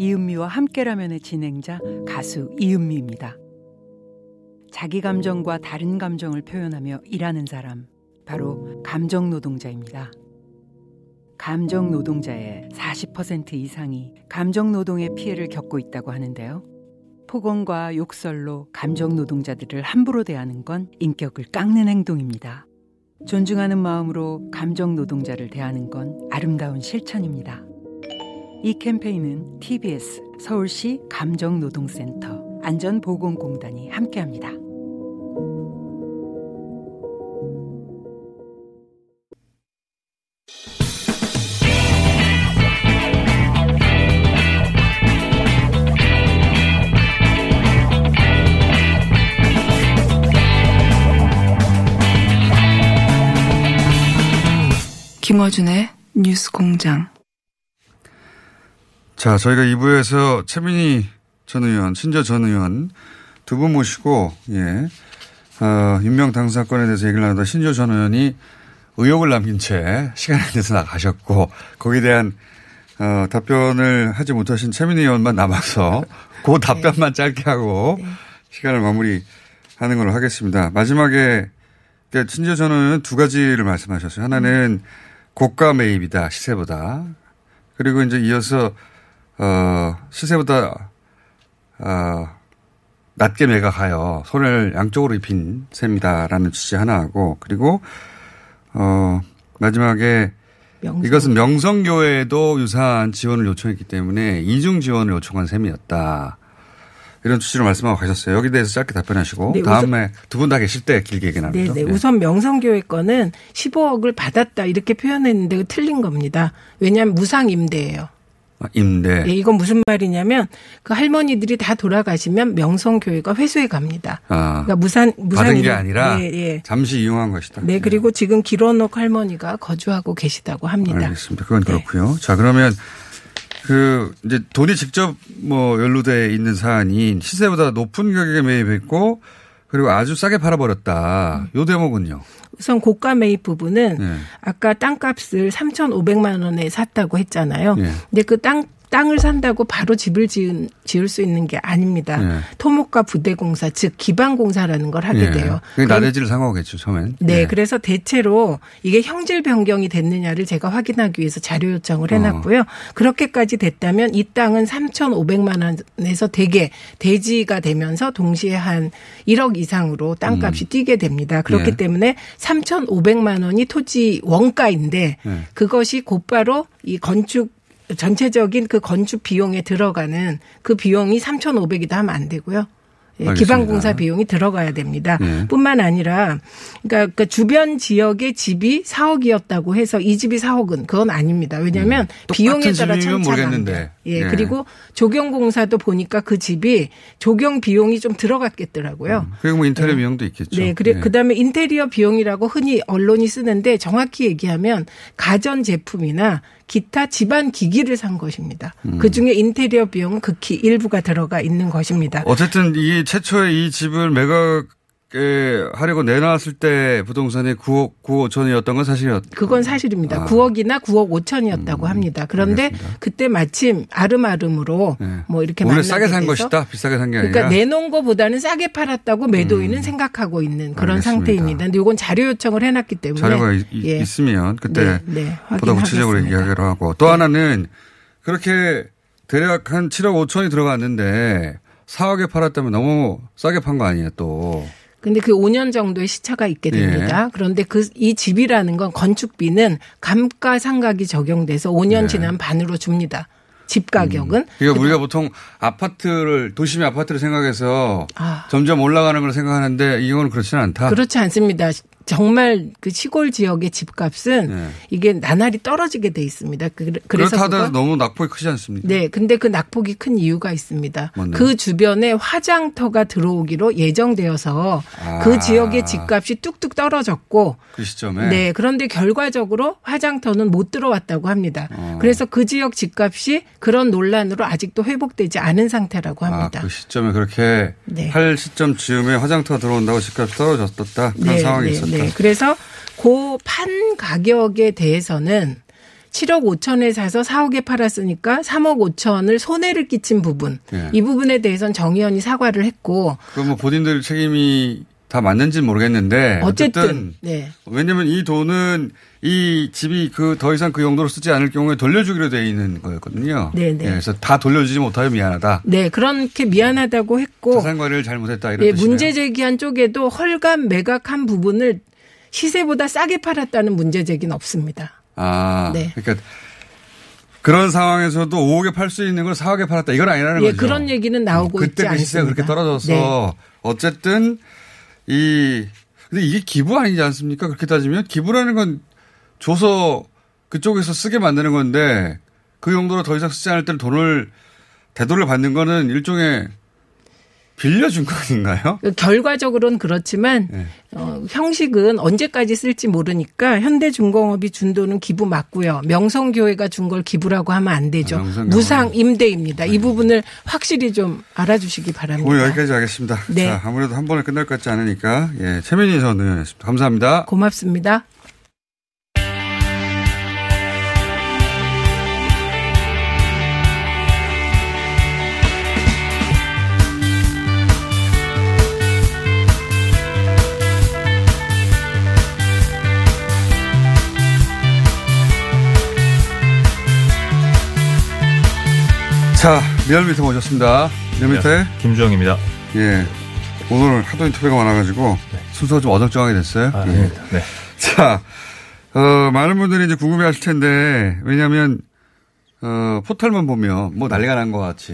이은미와 함께라면의 진행자 가수 이은미입니다. 자기 감정과 다른 감정을 표현하며 일하는 사람, 바로 감정 노동자입니다. 감정 노동자의 40% 이상이 감정 노동의 피해를 겪고 있다고 하는데요. 폭언과 욕설로 감정 노동자들을 함부로 대하는 건 인격을 깎는 행동입니다. 존중하는 마음으로 감정 노동자를 대하는 건 아름다운 실천입니다. 이 캠페인은 TBS 서울시 감정노동센터 안전보건공단이 함께합니다. 김어준의 뉴스 공장. 자, 저희가 2부에서 최민희 전 의원, 신저 전 의원 두 분 모시고, 예, 어, 임명 당 사건에 대해서 얘기를 나누다 신저 전 의원이 의혹을 남긴 채 시간에 대해서 나가셨고, 거기에 대한 어, 답변을 하지 못하신 최민희 의원만 남아서 그 답변만 짧게 하고 네. 시간을 마무리 하는 걸로 하겠습니다. 마지막에 그러니까 신저 전 의원은 두 가지를 말씀하셨어요. 하나는 고가 매입이다, 시세보다. 그리고 이제 이어서 어, 시세보다, 어, 낮게 매각하여 손해를 양쪽으로 입힌 셈이다라는 취지 하나 하고, 그리고, 어, 마지막에 명성. 이것은 명성교회도 유사한 지원을 요청했기 때문에 이중 지원을 요청한 셈이었다. 이런 취지로 말씀하고 가셨어요. 여기 대해서 짧게 답변하시고 네, 다음에 두 분 다 계실 때 길게 얘기 나누죠. 네, 네. 우선 명성교회 거는 15억을 받았다 이렇게 표현했는데 틀린 겁니다. 왜냐하면 무상 임대예요. 아, 임대. 예, 이건 무슨 말이냐면 그 할머니들이 다 돌아가시면 명성 교회가 회수해 갑니다. 아, 그러니까 무산 무산 받은 게 아니라 예, 예. 잠시 이용한 것이다. 네, 그리고 지금 길원옥 할머니가 거주하고 계시다고 합니다. 알겠습니다. 그건 네. 그렇고요. 자, 그러면 그 이제 돈이 직접 뭐 연루돼 있는 사안인 시세보다 높은 가격에 매입했고 그리고 아주 싸게 팔아버렸다. 요 대목은요. 우선 고가 매입 부분은 네. 아까 땅값을 3,500만 원에 샀다고 했잖아요. 네. 근데 그 땅 땅을 산다고 바로 집을 지은, 지을 수 있는 게 아닙니다. 네. 토목과 부대공사, 즉 기반공사라는 걸 하게 네. 돼요. 그게 나대지를 상호겠죠, 처음엔. 네, 네, 그래서 대체로 이게 형질 변경이 됐느냐를 제가 확인하기 위해서 자료 요청을 해놨고요. 어. 그렇게까지 됐다면 이 땅은 3,500만 원에서 대개 대지가 되면서 동시에 한 1억 이상으로 땅값이 음. 뛰게 됩니다. 그렇기 네. 때문에 3,500만 원이 토지 원가인데 네. 그것이 곧바로 이 건축 전체적인 그 건축 비용에 들어가는 그 비용이 3,500이다 하면 안 되고요. 예, 기반공사 비용이 들어가야 됩니다. 네. 뿐만 아니라 그러니까 그 주변 지역의 집이 4억이었다고 해서 이 집이 4억은 그건 아닙니다. 왜냐하면 음. 비용에 따라 천차가 예, 네. 그리고 조경공사도 보니까 그 집이 조경 비용이 좀 들어갔겠더라고요. 음. 그리고 뭐 인테리어 네. 비용도 있겠죠. 네, 그래 네. 그다음에 인테리어 비용이라고 흔히 언론이 쓰는데 정확히 얘기하면 가전 제품이나 기타 집안 기기를 산 것입니다. 음. 그 중에 인테리어 비용은 극히 일부가 들어가 있는 것입니다. 어쨌든 이 최초에 이 집을 매각 하려고 내놨을 때 부동산이 9억 9억 5천이었던 건 사실이었. 그건 사실입니다. 아. 9억이나 9억 5천이었다고 음. 합니다. 그런데 알겠습니다. 그때 마침 아름아름으로 네. 뭐 이렇게 오히려 싸게 산 것이다. 비싸게 산 게 아니라. 그러니까 내놓은 것보다는 싸게 팔았다고 매도인은 음. 생각하고 있는 그런 알겠습니다. 상태입니다. 근데 이건 자료 요청을 해놨기 때문에 자료가 예. 있으면 그때 네, 네. 보다 구체적으로 이야기를 하고 또 네. 하나는 그렇게 대략 한 7억 5천이 들어갔는데 4억에 팔았다면 너무 싸게 판 거 아니에요 또. 근데 그 5년 정도의 시차가 있게 됩니다. 예. 그런데 그 이 집이라는 건 건축비는 감가상각이 적용돼서 5년 예. 지난 반으로 줍니다. 집 가격은. 음. 그러니까 우리가 보통 아파트를 도심의 아파트를 생각해서 아. 점점 올라가는 걸 생각하는데 이건 그렇지는 않다. 그렇지 않습니다. 정말 그 시골 지역의 집값은 네. 이게 나날이 떨어지게 돼 있습니다. 그, 그래서 그렇다 너무 낙폭이 크지 않습니까? 네, 근데 그 낙폭이 큰 이유가 있습니다. 뭔데요? 그 주변에 화장터가 들어오기로 예정되어서 아. 그 지역의 집값이 뚝뚝 떨어졌고 그 시점에 네, 그런데 결과적으로 화장터는 못 들어왔다고 합니다. 어. 그래서 그 지역 집값이 그런 논란으로 아직도 회복되지 않은 상태라고 합니다. 아, 그 시점에 그렇게 네. 할 시점 즈음에 화장터가 들어온다고 집값이 떨어졌다 그런 네, 상황이 네, 있었다. 네. 그래서 그 판 가격에 대해서는 7억 5천에 사서 4억에 팔았으니까 3억 5천을 손해를 끼친 부분 예. 이 부분에 대해서는 정 의원이 사과를 했고 그럼 뭐 본인들 책임이 다 맞는지는 모르겠는데 어쨌든, 어쨌든 네. 왜냐면 이 돈은 이 집이 그 더 이상 그 용도로 쓰지 않을 경우에 돌려주기로 돼 있는 거였거든요. 네, 네. 예, 그래서 다 돌려주지 못하여 미안하다. 네, 그렇게 미안하다고 했고 자산 관리를 잘못했다 이런 예, 뜻이네요. 문제 제기한 쪽에도 헐감 매각한 부분을 시세보다 싸게 팔았다는 문제 제기는 없습니다. 아, 네. 그러니까 그런 상황에서도 5억에 팔 수 있는 걸 4억에 팔았다 이건 아니라는 예, 거죠. 그런 얘기는 나오고 어, 있지 그때 그 시세가 않습니다. 그렇게 떨어져서 네. 어쨌든 이 근데 이게 기부 아니지 않습니까? 그렇게 따지면 기부라는 건 줘서 그쪽에서 쓰게 만드는 건데 그 용도로 더 이상 쓰지 않을 때는 돈을 대도를 받는 거는 일종의 빌려준 거 아닌가요? 그 결과적으로는 그렇지만 네. 어, 형식은 언제까지 쓸지 모르니까 현대중공업이 준 돈은 기부 맞고요. 명성교회가 준 걸 기부라고 하면 안 되죠. 아. 무상 임대입니다. 이 부분을 확실히 좀 알아주시기 바랍니다. 오늘 여기까지 하겠습니다. 네. 자, 아무래도 한 번에 끝날 것 같지 않으니까 예, 최민희 전 의원이었습니다. 감사합니다. 고맙습니다. 자, 리얼미터 모셨습니다. 리얼미터의 김주영입니다. 예. 오늘 하도 인터뷰가 많아가지고 순서가 좀 어정쩡하게 됐어요. 아, 예. 네. 네. 자, 어, 많은 분들이 이제 궁금해 하실 텐데, 왜냐면, 어, 포털만 보면 뭐 난리가 난 것 같이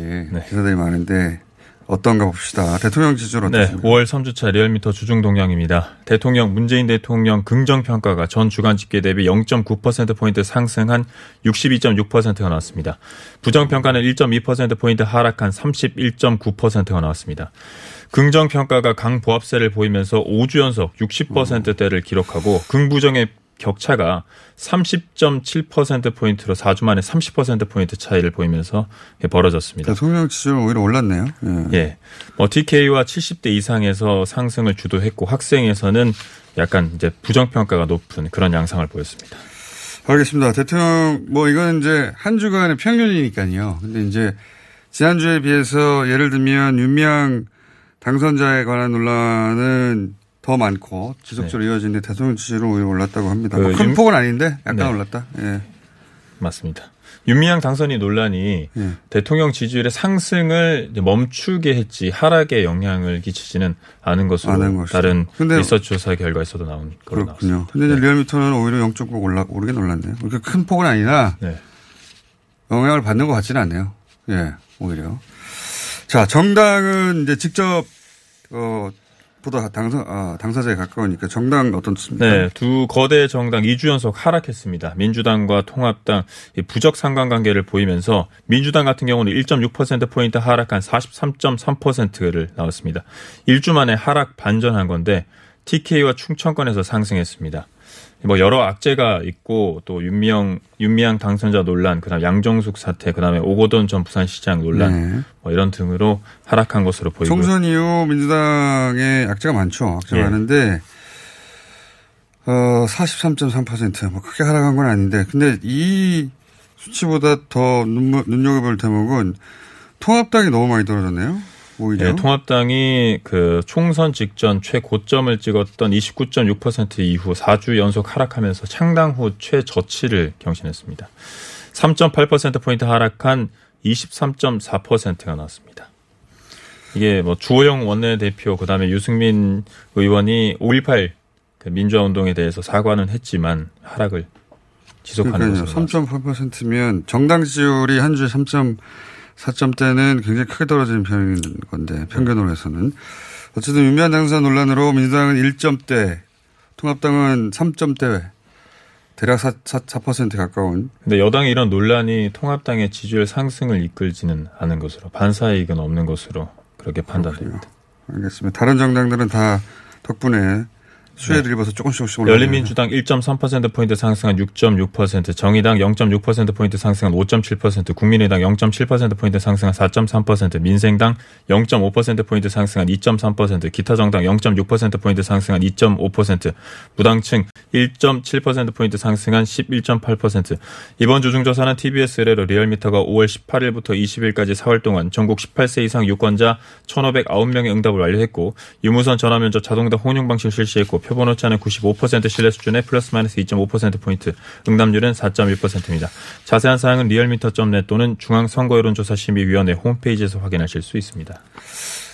기사들이 많은데, 어떤가 봅시다. 대통령 지지율 네, 어떻습니까? 5월 3주차 리얼미터 주중 동향입니다. 대통령 문재인 대통령 긍정 평가가 전 주간 집계 대비 0.9% 포인트 상승한 62.6%가 나왔습니다. 부정 평가는 1.2% 포인트 하락한 31.9%가 나왔습니다. 긍정 평가가 강보합세를 보이면서 5주 연속 60%대를 기록하고 긍부정의 격차가 30.7%포인트로 4주 만에 30%포인트 차이를 보이면서 벌어졌습니다. 대통령 지지율은 오히려 올랐네요. 예. 예. 뭐 TK와 70대 이상에서 상승을 주도했고 학생에서는 약간 이제 부정평가가 높은 그런 양상을 보였습니다. 알겠습니다. 대통령, 뭐 이건 이제 한 주간의 평균이니까요. 근데 이제 지난주에 비해서 예를 들면 윤미향 당선자에 관한 논란은 더 많고 지속적으로 이어지는데 대통령 지지율은 오히려 올랐다고 합니다. 그 뭐큰 윤- 폭은 아닌데 약간 네. 올랐다. 예. 맞습니다. 윤미향 당선이 논란이 예. 대통령 지지율의 상승을 멈추게 했지 하락에 영향을 끼치지는 않은 것으로 않은. 다른 리서치 조사 결과에서도 나온 걸로 그렇군요. 나왔습니다. 근데 이제 리얼미터는 오히려 0.9 올라, 오르게 놀랐네요. 그렇게 큰 폭은 아니라 네. 영향을 받는 것 같지는 않네요. 예, 오히려. 자, 정당은 이제 직접, 어, 보다 당선, 아, 당사자에 가까우니까 정당 어떻습니까? 네, 두 거대 정당 2주 연속 하락했습니다. 민주당과 통합당 이 부적 상관관계를 보이면서 민주당 같은 경우는 1.6%포인트 하락한 43.3%를 나왔습니다. 1주 만에 하락 반전한 건데 TK와 충청권에서 상승했습니다. 뭐 여러 악재가 있고 또 윤미영 윤미향 당선자 논란, 그다음 양정숙 사태, 그다음에 오거돈 전 부산시장 논란 네. 뭐 이런 등으로 하락한 것으로 보이고요. 총선 이후 민주당의 악재가 많죠. 악재가 예. 많은데, 어, 43.3%. 뭐 크게 하락한 건 아닌데, 근데 이 수치보다 더 눈, 눈여겨볼 대목은 통합당이 너무 많이 떨어졌네요. 오히려. 네, 통합당이 그 총선 직전 최고점을 찍었던 29.6% 이후 4주 연속 하락하면서 창당 후 최저치를 경신했습니다. 3.8%포인트 하락한 23.4%가 나왔습니다. 이게 뭐 주호영 원내대표 그다음에 유승민 의원이 5.18 그 민주화 운동에 대해서 사과는 했지만 하락을 지속하는 나왔습니다. 3.8%면 정당 지지율이 한 주에 3.4점대는 굉장히 크게 떨어지는 편인 건데 평균으로 해서는 어쨌든 윤미한 당사 논란으로 민주당은 1점대, 통합당은 3점대, 대략 4, 4, 4% 가까운 근데 여당의 이런 논란이 통합당의 지지율 상승을 이끌지는 않은 것으로 반사이익은 없는 것으로 그렇게 판단됩니다. 알겠습니다. 다른 정당들은 다 덕분에 수혜를 입어서 조금씩 조금씩 올라. 열린민주당 1.3%포인트 상승한 6.6%, 정의당 0.6%포인트 상승한 5.7%, 국민의당 0.7%포인트 상승한 4.3%, 민생당 0.5%포인트 상승한 2.3%, 기타 정당 0.6%포인트 상승한 2.5%, 무당층 1.7%포인트 상승한 11.8%. 이번 주중조사는 TBS 의뢰로 리얼미터가 5월 18일부터 20일까지 4월 동안 전국 18세 이상 유권자 1,509명의 응답을 완료했고 유무선 전화면접 자동답 혼용 방식을 실시했고 표본 오차는 95% 신뢰 수준의 플러스 마이너스 2.5%포인트, 응답률은 4.1%입니다. 자세한 사항은 리얼미터.net 또는 중앙선거여론조사심의위원회 홈페이지에서 확인하실 수 있습니다.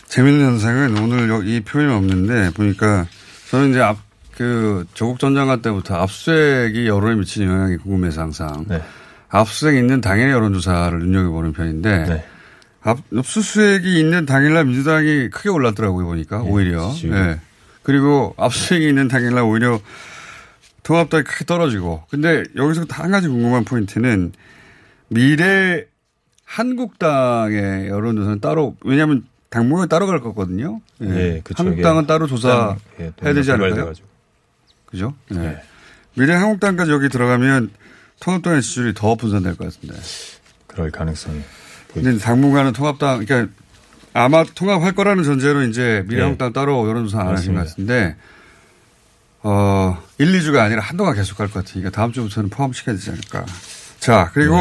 재밌는 현상은 오늘 이 표현이 없는데 보니까 저는 이제 앞, 그 조국 전 장관 때부터 압수수색이 여론에 미치는 영향이 궁금해서 항상. 네. 압수수색이 있는 당일의 여론조사를 눈여겨보는 편인데 네. 압수수색이 있는 당일날 민주당이 크게 올랐더라고요 보니까 네, 오히려. 네. 그리고 압수수색이 있는 당일날 오히려 통합당이 크게 떨어지고. 근데 여기서 한 가지 궁금한 포인트는 미래 한국당의 여론조사는 따로 왜냐하면 당무가 따로 갈 거거든요. 예. 네, 그쵸. 한국당은 따로 조사해야 예, 되지 않을까요? 그죠? 예. 네. 미래 한국당까지 여기 들어가면 통합당의 지지율이 더 분산될 것 같습니다. 그럴 가능성이. 근데 당분간은 통합당, 그러니까 아마 통합할 거라는 전제로 이제 미래한국당 네. 따로 여론조사 안 하신 것 같은데, 어, 1, 2주가 아니라 한동안 계속 갈것 같으니까 다음 주부터는 포함시켜야 되지 않을까. 자, 그리고,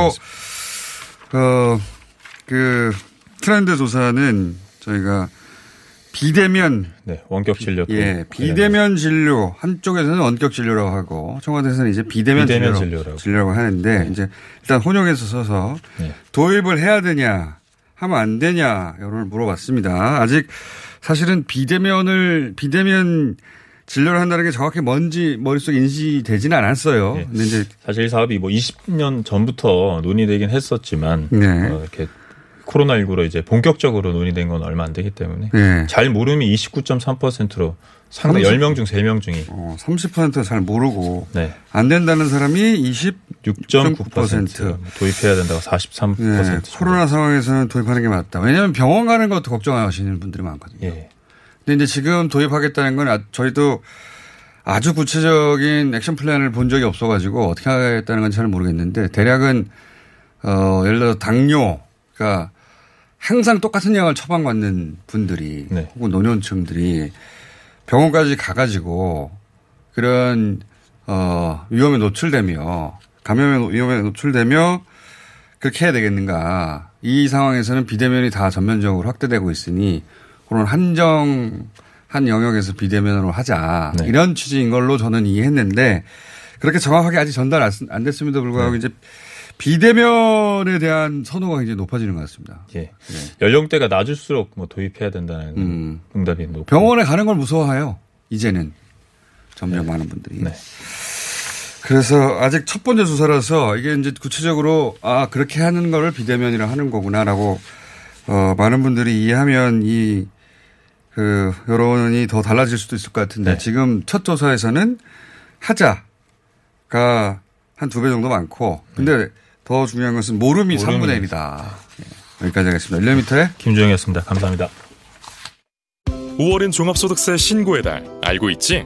네, 어, 그, 트렌드 조사는 저희가 비대면 네, 원격 진료 예, 비대면 진료 한쪽에서는 원격 진료라고 하고 청와대에서는 이제 비대면, 비대면 진료, 진료라고 하는데 네. 이제 일단 혼용해서 써서 네. 도입을 해야 되냐 하면 안 되냐 여론을 물어봤습니다. 아직 사실은 비대면을 비대면 진료를 한다는 게 정확히 뭔지 머릿속에 인식되지는 않았어요. 네. 근데 이제 사실 사업이 뭐 20년 전부터 논의되긴 했었지만 네. 어, 이렇게 코로나19로 이제 본격적으로 논의된 건 얼마 안 되기 때문에 네. 잘 모름이 29.3%로 상당 30, 10명 중 3명 중이 어, 30%잘 모르고 네. 안 된다는 사람이 26.9% 도입해야 된다고 43% 네. 코로나 상황에서는 도입하는 게 맞다. 왜냐하면 병원 가는 것도 걱정하시는 분들이 많거든요. 예. 근데 이제 지금 도입하겠다는 건 아, 저희도 아주 구체적인 액션 플랜을 본 적이 없어가지고 어떻게 하겠다는 건 잘 모르겠는데 대략은 어 예를 들어 당뇨 그러니까 항상 똑같은 약을 처방받는 분들이 네. 혹은 노년층들이 병원까지 가가지고 그런 어 위험에 노출되며 감염에 위험에 노출되며 그렇게 해야 되겠는가 이 상황에서는 비대면이 다 전면적으로 확대되고 있으니 그런 한정 한 영역에서 비대면으로 하자 네. 이런 취지인 걸로 저는 이해했는데 그렇게 정확하게 아직 전달 안 됐음에도 불구하고 네. 이제 비대면에 대한 선호가 굉장히 높아지는 것 같습니다. 예. 네. 연령대가 낮을수록 뭐 도입해야 된다는 음. 응답이 높고. 병원에 가는 걸 무서워해요. 이제는 점점 네. 많은 분들이. 네. 그래서 아직 첫 번째 조사라서 이게 이제 구체적으로 아 그렇게 하는 거를 비대면이라 하는 거구나라고 어 많은 분들이 이해하면 이 그 여론이 더 달라질 수도 있을 것 같은데 네. 지금 첫 조사에서는 하자가 한 두 배 정도 많고 근데 네. 더 중요한 것은 모름이, 모름이. 3분의 1이다. 네. 여기까지 하겠습니다. 1년미터에 김주영이었습니다. 감사합니다. 5월은 종합소득세 신고의 달. 알고 있지?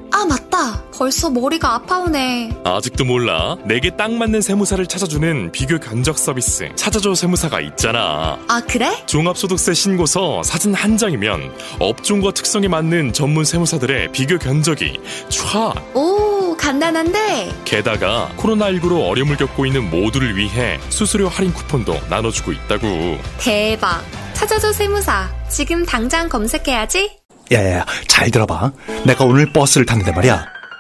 아. 벌써 머리가 아파오네. 아직도 몰라? 내게 딱 맞는 세무사를 찾아주는 비교 견적 서비스. 찾아줘 세무사가 있잖아. 아, 그래? 종합소득세 신고서 사진 한 장이면 업종과 특성에 맞는 전문 세무사들의 비교 견적이 촤. 오. 간단한데 게다가 코로나19로 어려움을 겪고 있는 모두를 위해 수수료 할인 쿠폰도 나눠주고 있다고 대박 찾아줘 세무사 지금 당장 검색해야지 야야야 잘 들어봐 내가 오늘 버스를 탔는데 말이야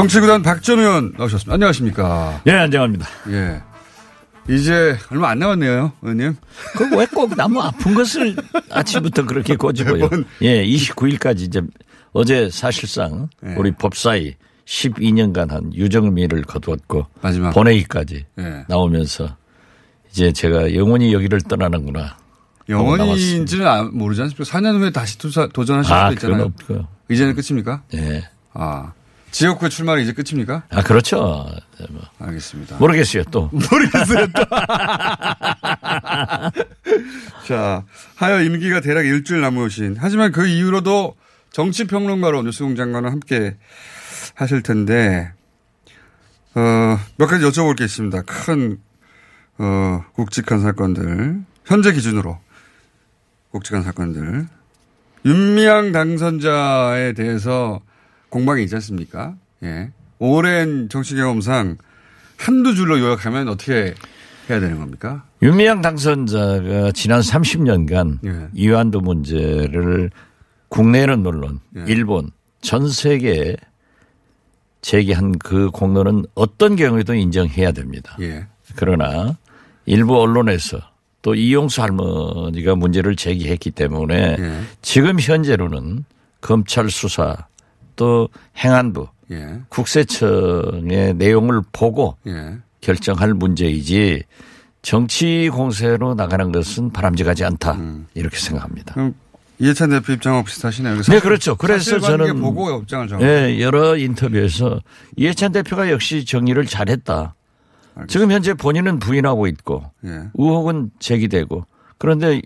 정치구단 박전 의원 나오셨습니다. 안녕하십니까. 예, 안녕합니다. 예. 이제 얼마 안 남았네요, 의원님. 그왜꼭 나무 아픈 것을 아침부터 그렇게 꼬집어요. 예, 29일까지 이제 어제 사실상 예. 우리 법사위 12년간 한 유정미를 거두었고 마지막. 본회의까지 예. 나오면서 이제 제가 영원히 여기를 떠나는구나. 영원인지는 아- 모르지 않습니까? 4년 후에 다시 도전하실 아, 수도 있잖아요. 그건 없고요. 이제는 끝입니까? 예. 아. 지역구 출마는 이제 끝입니까? 아, 그렇죠. 뭐. 알겠습니다. 모르겠어요, 또. 모르겠어요, 또. 자, 하여 임기가 대략 일주일 남으신. 하지만 그 이후로도 정치평론가로 뉴스공 장관은 함께 하실 텐데, 어, 몇 가지 여쭤볼 게 있습니다. 큰, 어, 굵직한 사건들. 현재 기준으로 굵직한 사건들. 윤미향 당선자에 대해서 공방이 있지 않습니까? 예. 오랜 정치 경험상 한두 줄로 요약하면 어떻게 해야 되는 겁니까? 윤미향 당선자가 지난 30년간 예. 이완도 문제를 국내는 물론 예. 일본 전 세계에 제기한 그 공로는 어떤 경우에도 인정해야 됩니다. 예. 그러나 일부 언론에서 또 이용수 할머니가 문제를 제기했기 때문에 예. 지금 현재로는 검찰 수사 또 행안부 예. 국세청의 내용을 보고 예. 결정할 문제이지 정치 공세로 나가는 것은 바람직하지 않다 음. 이렇게 생각합니다. 이해찬 대표 입장하고 비슷하시네요. 네, 그렇죠. 그래서 저는 보고 입장을 정하 예, 여러 인터뷰에서 이해찬 대표가 역시 정리를 잘했다. 지금 현재 본인은 부인하고 있고 예. 의혹은 제기되고 그런데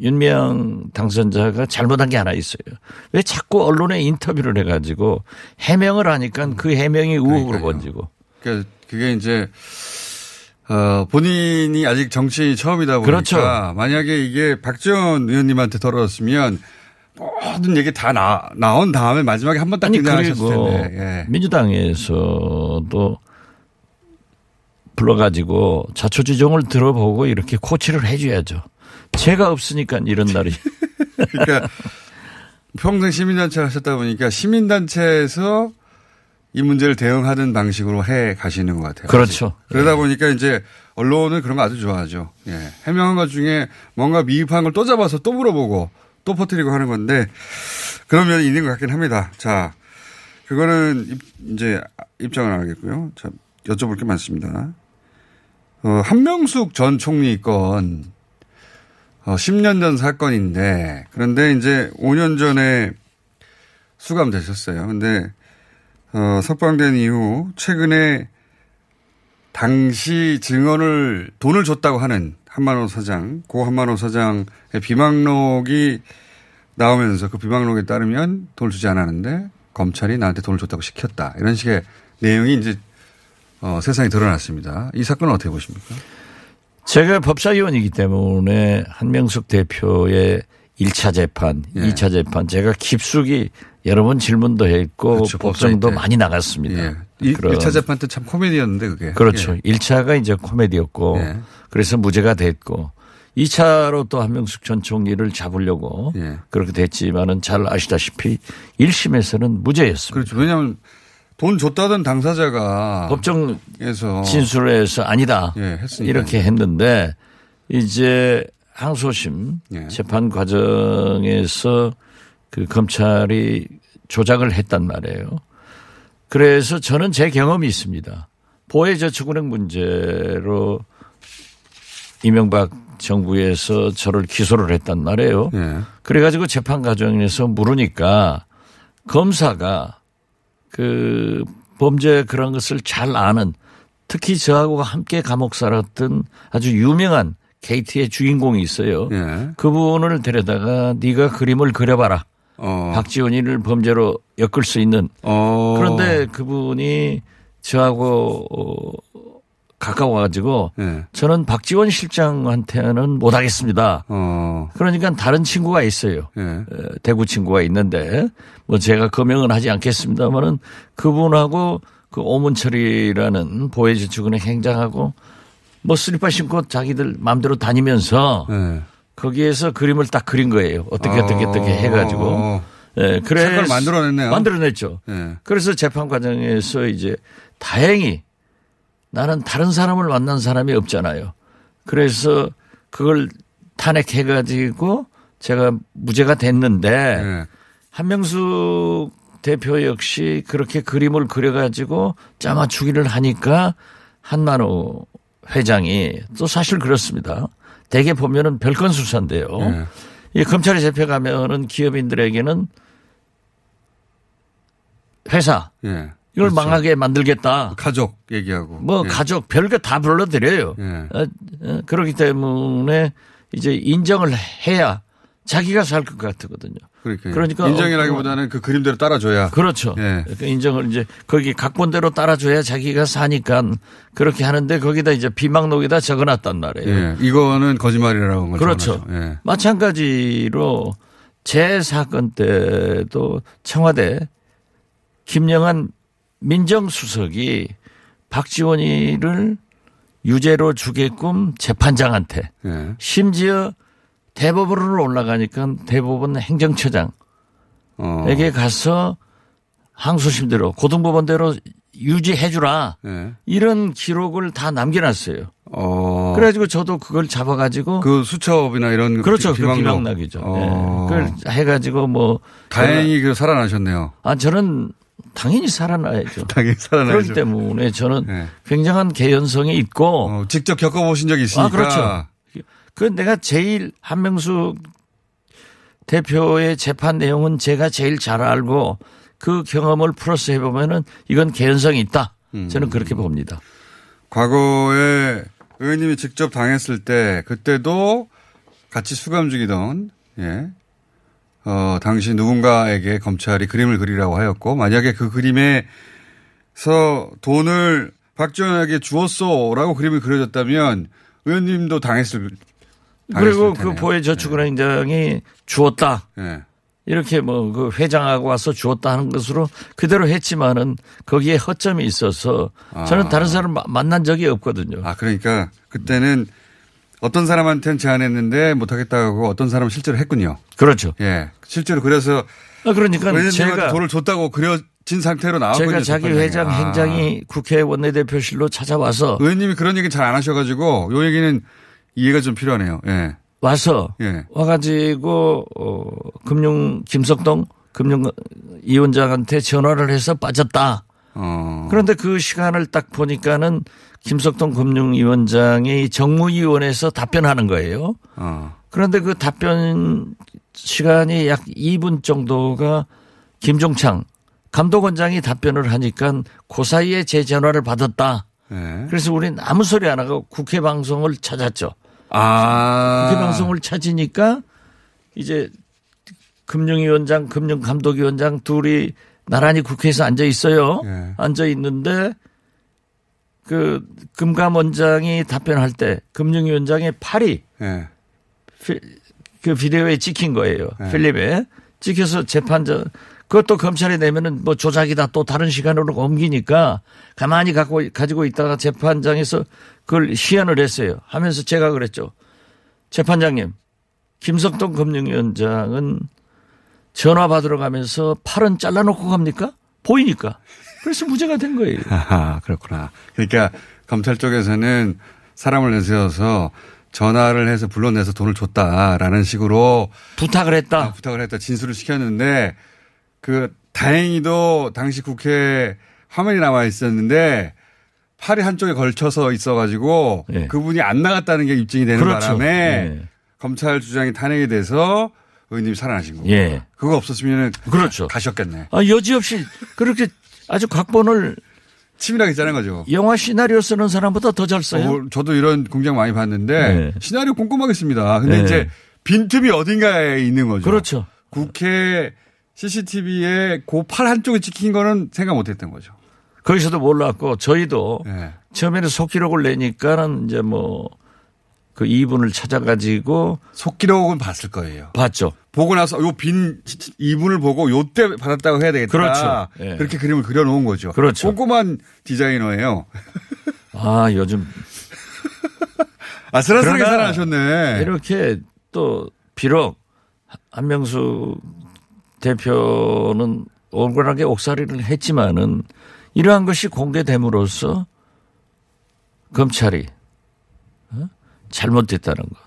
윤미향 당선자가 잘못한 게 하나 있어요. 왜 자꾸 언론에 인터뷰를 해가지고 해명을 하니까 그 해명이 의혹으로 번지고. 그러니까 그게 이제 어, 본인이 아직 정치 처음이다 보니까 그렇죠. 만약에 이게 박지원 의원님한테 떨어졌으면 모든 얘기 다 나, 나온 다음에 마지막에 한 번 딱 등장하셨을 텐데. 예. 민주당에서도 불러가지고 자초지종을 들어보고 이렇게 코치를 해줘야죠. 제가 없으니까 이런 날이. 그러니까 평생 시민단체 하셨다 보니까 시민단체에서 이 문제를 대응하는 방식으로 해 가시는 것 같아요. 그렇죠. 그러다 보니까 이제 언론은 그런 거 아주 좋아하죠. 예. 해명한 것 중에 뭔가 미흡한 걸 또 잡아서 또 물어보고 또 퍼뜨리고 하는 건데 그런 면이 있는 것 같긴 합니다. 자, 그거는 입- 이제 입장을 안 하겠고요. 자, 여쭤볼 게 많습니다. 어, 한명숙 전 총리 건 어, 10년 전 사건인데 그런데 이제 5년 전에 수감되셨어요. 근데 어, 석방된 이후 최근에 당시 증언을 돈을 줬다고 하는 한만호 사장, 고 한만호 사장의 비망록이 나오면서 그 비망록에 따르면 돈을 주지 않았는데 검찰이 나한테 돈을 줬다고 시켰다. 이런 식의 내용이 이제 어, 세상에 드러났습니다. 이 사건은 어떻게 보십니까? 제가 법사위원이기 때문에 한명숙 대표의 1차 재판, 예. 2차 재판 제가 깊숙이 여러 번 질문도 했고 그렇죠, 법정도. 많이 나갔습니다. 예. 이, 그런- 1차 재판 때 참 코미디였는데 그게. 그렇죠. 예. 1차가 이제 코미디였고 예. 그래서 무죄가 됐고 2차로 또 한명숙 전 총리를 잡으려고 예. 그렇게 됐지만은 잘 아시다시피 1심에서는 무죄였습니다. 그렇죠. 왜냐하면 돈 줬다던 당사자가 법정에서 진술을 해서 아니다 예. 이렇게 했는데 이제 항소심 예. 재판 과정에서 그 검찰이 조작을 했단 말이에요. 그래서 저는 제 경험이 있습니다. 보혜저축은행 문제로 이명박 정부에서 저를 기소를 했단 말이에요. 예. 그래가지고 재판 과정에서 물으니까 검사가 그 범죄 그런 것을 잘 아는 특히 저하고 함께 감옥 살았던 아주 유명한 KT의 주인공이 있어요. 예. 그분을 데려다가 네가 그림을 그려봐라. 어. 박지원이를 범죄로 엮을 수 있는. 어. 그런데 그분이 저하고 어, 가까워가지고 예. 저는 박지원 실장한테는 못하겠습니다. 어. 그러니까 다른 친구가 있어요. 예. 어, 대구 친구가 있는데 뭐 제가 거명은 하지 않겠습니다만은 그분하고 그 오문철이라는 보혜저축은행 행장하고 뭐 슬리퍼 신고 자기들 마음대로 다니면서 예. 거기에서 그림을 딱 그린 거예요. 어떻게 어떻게 어떻게 어. 해가지고. 예, 그래 색깔 만들어냈네요. 만들어냈죠. 예. 그래서 재판 과정에서 이제 다행히 나는 다른 사람을 만난 사람이 없잖아요. 그래서 그걸 탄핵해가지고 제가 무죄가 됐는데 예. 한명숙 대표 역시 그렇게 그림을 그려가지고 짜맞추기를 하니까 한만호 회장이 또 사실 그렇습니다. 대개 보면은 별건 수사인데요. 예. 이 검찰에 잡혀가면은 기업인들에게는 회사 예. 이걸 그렇죠. 망하게 만들겠다. 가족 얘기하고. 뭐 예. 가족 별거 다 불러드려요. 예. 어, 어, 그렇기 때문에 이제 인정을 해야 자기가 살 것 같거든요. 그러니까, 그러니까 인정이라기보다는 그 그림대로 따라줘야. 그렇죠. 예. 그 인정을 이제 거기 각본대로 따라줘야 자기가 사니까 그렇게 하는데 거기다 이제 비망록에다 적어놨단 말이에요. 예. 이거는 거짓말이라고 걸 그렇죠. 예. 마찬가지로 제 사건 때도 청와대 김영한 민정수석이 박지원이를 유죄로 주게끔 재판장한테 예. 심지어 대법원으로 올라가니까 대법원 행정처장에게 어. 가서 항소심대로 고등법원대로 유지해주라 예. 이런 기록을 다 남겨놨어요. 어. 그래가지고 저도 그걸 잡아가지고 그 수첩이나 이런 그렇죠. 비- 그 비망록. 비망락이죠. 어. 예. 그걸 해가지고 뭐 다행히 그 살아나셨네요. 아 저는 당연히 살아나야죠. 당연히 살아나야죠. 그렇기 때문에 저는 예. 굉장한 개연성이 있고 어, 직접 겪어보신 적이 있으니까. 아 그렇죠. 그 내가 제일 한명숙 대표의 재판 내용은 제가 제일 잘 알고 그 경험을 플러스 해보면은 이건 개연성이 있다. 음. 저는 그렇게 봅니다. 과거에 의원님이 직접 당했을 때 그때도 같이 수감 중이던 예. 어, 당시 누군가에게 검찰이 그림을 그리라고 하였고 만약에 그 그림에서 돈을 박지원에게 주었소라고 그림이 그려졌다면 의원님도 당했을 그리고 그 테네요. 보혜 저축은행장이 주었다. 예. 이렇게 뭐 그 회장하고 와서 주었다 하는 것으로 그대로 했지만은 거기에 허점이 있어서 저는 아. 다른 사람 마- 만난 적이 없거든요. 아 그러니까 그때는 어떤 사람한테는 제안했는데 못하겠다고 어떤 사람은 실제로 했군요. 그렇죠. 예. 실제로 그래서 아, 그러니까 제가 돈을 줬다고 그려진 상태로 나왔거든요. 제가 자기. 회장 아. 행장이 국회 원내대표실로 찾아와서 의원님이 그런 얘기 잘 안 하셔가지고 요 얘기는 이해가 좀 필요하네요. 예. 와서 예. 와가지고 어, 금융 김석동 금융위원장한테 전화를 해서 빠졌다. 어. 그런데 그 시간을 딱 보니까는 김석동 금융위원장이 정무위원회에서 답변하는 거예요. 어. 그런데 그 답변 시간이 약 2분 정도가 김종창 감독원장이 답변을 하니까 그 사이에 제 전화를 받았다. 예. 그래서 우리는 아무 소리 안 하고 국회 방송을 찾았죠. 아. 국회 방송을 찾으니까 이제 금융위원장, 금융감독위원장 둘이 나란히 국회에서 앉아 있어요. 예. 앉아 있는데 그 금감원장이 답변할 때 금융위원장의 팔이 예. 피- 그 비디오에 찍힌 거예요. 네. 필립에 찍혀서 재판장 그것도 검찰에 내면은 뭐 조작이다 또 다른 시간으로 옮기니까 가만히 갖고 가지고 있다가 재판장에서 그걸 시연을 했어요. 하면서 제가 그랬죠. 재판장님, 김석동 금융위원장은 전화 받으러 가면서 팔은 잘라놓고 갑니까? 보이니까. 그래서 무죄가 된 거예요. 아하, 그렇구나. 그러니까 검찰 쪽에서는 사람을 내세워서 전화를 해서 불러내서 돈을 줬다라는 식으로 부탁을 했다. 아, 부탁을 했다. 진술을 시켰는데 그 다행히도 당시 국회 화면이 남아 있었는데 팔이 한쪽에 걸쳐서 있어가지고 그분이 안 나갔다는 게 입증이 되는 예. 그렇죠. 바람에 예. 검찰 주장이 탄핵이 돼서 의원님이 살아나신 거고. 예. 그거 없었으면 그렇죠. 가셨겠네. 아, 여지없이 그렇게 아주 각본을 치밀하게 짜는 거죠. 영화 시나리오 쓰는 사람보다 더 잘 써요. 어, 저도 이런 공장 많이 봤는데 네. 시나리오 꼼꼼하게 씁니다. 근데 네. 이제 빈틈이 어딘가에 있는 거죠. 그렇죠. 국회 CCTV에 그팔 한쪽에 찍힌 거는 생각 못 했던 거죠. 거기서도 몰랐고 저희도 네. 처음에는 속기록을 내니까는 이제 뭐 그 이분을 찾아가지고 속기록은 봤을 거예요. 봤죠. 보고 나서 요 빈 이분을 보고 요때 받았다고 해야 되겠다. 그렇죠. 예. 그렇게 그림을 그려놓은 거죠. 그렇죠. 꼼꼼한 디자이너예요. 아 요즘 아슬아슬하게 살아나셨네. 이렇게 또 비록 한명수 대표는 억울하게 옥살이를 했지만은 이러한 것이 공개됨으로써 검찰이 어? 잘못됐다는 것,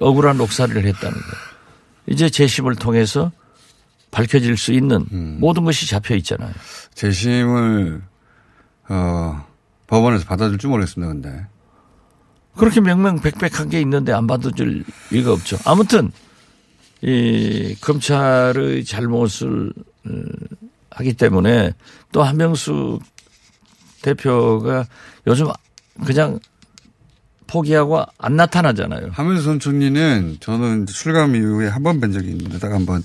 억울한 옥살이를 했다는 것, 이제 재심을 통해서 밝혀질 수 있는 음. 모든 것이 잡혀 있잖아요. 재심을 어, 법원에서 받아줄 줄 모르겠습니다. 근데 그렇게 명명백백한 게 있는데 안 받아줄 리가 없죠. 아무튼 이 검찰의 잘못을 어, 하기 때문에 또 한명수 대표가 요즘 그냥 포기하고 안 나타나잖아요. 하면수 전 총리는 저는 출감 이후에 한 번 뵌 적이 있는데 딱 한 번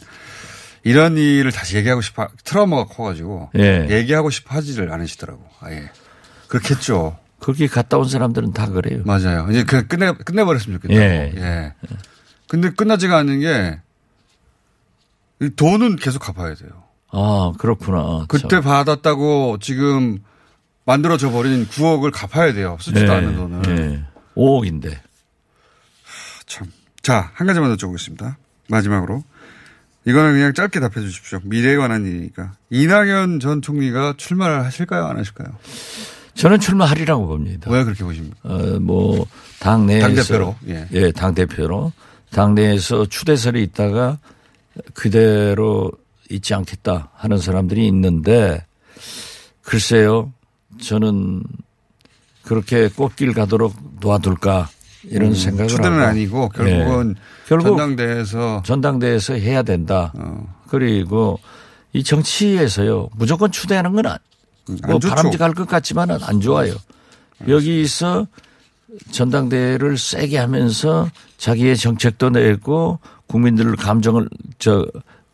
이런 일을 다시 얘기하고 싶어 트라우마가 커가지고 예. 얘기하고 싶어 하지를 않으시더라고. 아예 그렇겠죠. 거기 갔다 온 사람들은 다 그래요. 맞아요. 이제 그 끝내 끝내버렸으면 좋겠다. 예. 예. 근데 끝나지가 않는 게이 돈은 계속 갚아야 돼요. 아 그렇구나. 그때 받았다고 지금 만들어져 버린 9억을 갚아야 돼요. 쓰지도 예. 않는 돈을. 예. 5억인데. 참. 자, 한 가지만 더 적겠습니다. 마지막으로. 이거는 그냥 짧게 답해 주십시오. 미래에 관한 일이니까. 이낙연 전 총리가 출마를 하실까요? 안 하실까요? 저는 출마하리라고 봅니다. 왜 그렇게 보십니까? 어, 뭐, 당 내에서. 당대표로, 예. 당대표로. 당 내에서 추대설이 있다가 그대로 있지 않겠다 하는 사람들이 있는데 글쎄요. 저는 그렇게 꽃길 가도록 도와둘까 이런 음, 생각을 추대는. 아니고 결국은 예. 결국 전당대회에서 전당대회에서 해야 된다. 그리고 이 정치에서요 무조건 추대하는 건 안, 안 뭐. 바람직할 것 같지만은 안 좋아요. 여기서 전당대회를 세게 하면서 자기의 정책도 내고 국민들 감정을 저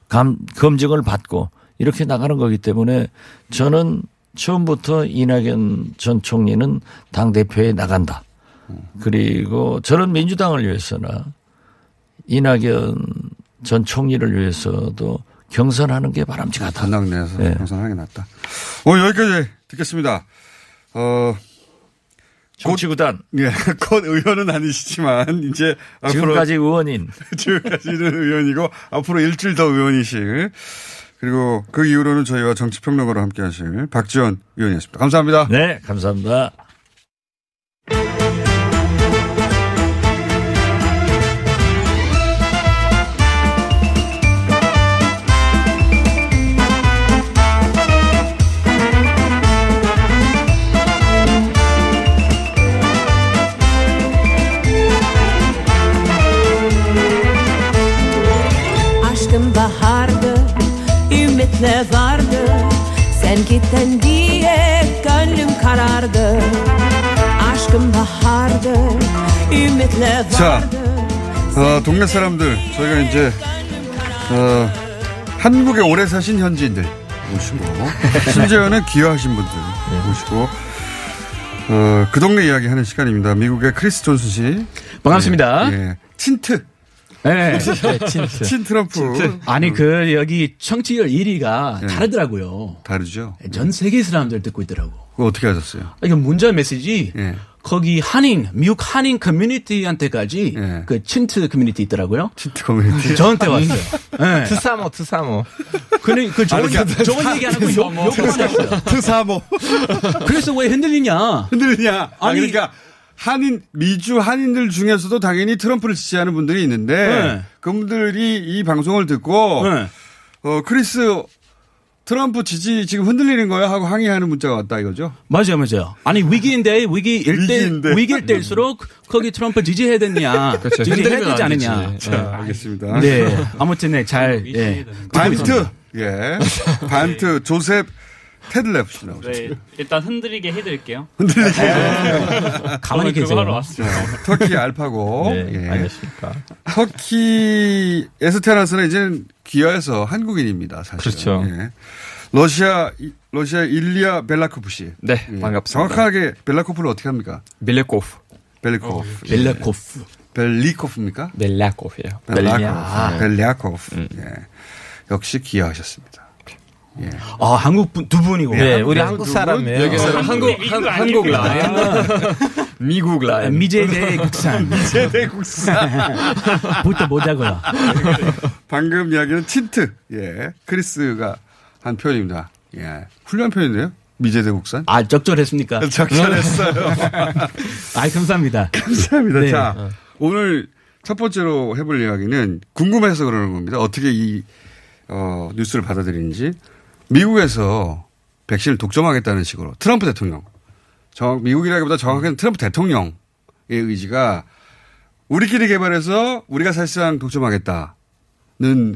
감, 검증을 받고 이렇게 나가는 거기 때문에 저는 처음부터 이낙연 전 총리는 당 대표에 나간다. 그리고 저는 민주당을 위해서나 이낙연 전 총리를 위해서도 경선하는 게 바람직하다. 전당대회에서 네. 경선하는 게 낫다. 오늘 여기까지 듣겠습니다. 어, 정치구단. 예, 곧 의원은 아니시지만 이제 앞으로 지금까지 의원인. 지금까지는 의원이고 앞으로 일주일 더 의원이실 그리고 그 이후로는 저희와 정치평론가로 함께하실 박지원 의원이었습니다. 감사합니다. 네, 감사합니다. Ümitle vardı Sen gittin diye gönlüm karardı Aşkım bahardı, ümitle 자, vardı 어, 동네 사람들 저희가 이제 어, 한국에 오래 사신 현지인들 모시고 심지어는 기여하신 분들 모시고 어, 그 동네 이야기 하는 시간입니다. 미국의 크리스 존스 씨 반갑습니다. 예, 예. 친트 네, 친트. 친 트럼프 아니 그 여기 청취율 1위가 네. 다르더라고요. 다르죠. 전 세계 사람들 듣고 있더라고. 그거 어떻게 하셨어요? 이거 문자 메시지 예. 거기 한인 미국 한인 커뮤니티한테까지 그 친트 커뮤니티 있더라고요. 친트 커뮤니티 저한테 왔어요. 네. 트사모 트사모. 근데 그 좋은, 아니, 좋은 얘기 안 하고 욕, 욕만 했어요. 트사모. 그래서 왜 흔들리냐? 흔들리냐? 아, 아니, 그러니까 한인 미주 한인들 중에서도 당연히 트럼프를 지지하는 분들이 있는데 네. 그분들이 이 방송을 듣고 네. 어 크리스 트럼프 지지 지금 흔들리는 거야 하고 항의하는 문자가 왔다 이거죠. 맞아요, 맞아요. 아니 위기인데 위기일 때 위기인데. 위기일 때일수록 거기 트럼프 지지해야 되냐, 그렇죠. 지지해야 되지 안 않느냐. 자, 알겠습니다. 네, 아무튼 네, 잘 예. 반트 예 반트 조셉 데들레프 씨 나오셨어요. 네, 일단 흔들리게 해드릴게요. 흔들리게. 가만히 오늘 그거 계세요. 하러 왔어요. 터키 알파고. 네, 예. 안녕하십니까. 터키에서 태어나서는 이제는 귀화해서 한국인입니다. 사실. 그렇죠. 예. 러시아 러시아 일리야 벨랴코프 씨. 네, 예. 반갑습니다. 정확하게 벨라코프를 어떻게 합니까? 밀레코프. 벨리코프. 어, 벨라코프. 벨리코프입니까? 벨라코프예요. 벨라코프. 벨리아코프. 음. 예. 역시 귀화하셨습니다. 예. 아 한국 분 두 분이고. 네, 우리 한국 사람이에요. 여기서는 어, 한국 한, 한국 라인, 미국 라인, 미제 대 국산. 미제 대 국산. 부터 보자고요. 방금 이야기는 친트. 예. 크리스가 한 표현입니다. 예. 훌륭한 표현인데요. 미제 대 국산. 아 적절했습니까? 적절했어요. 아 감사합니다. 감사합니다. 네. 자, 오늘 첫 번째로 해볼 이야기는 궁금해서 그러는 겁니다. 어떻게 이, 어, 뉴스를 받아들이는지. 미국에서 백신을 독점하겠다는 식으로 트럼프 대통령. 정, 미국이라기보다 정확하게는 트럼프 대통령의 의지가 우리끼리 개발해서 우리가 사실상 독점하겠다는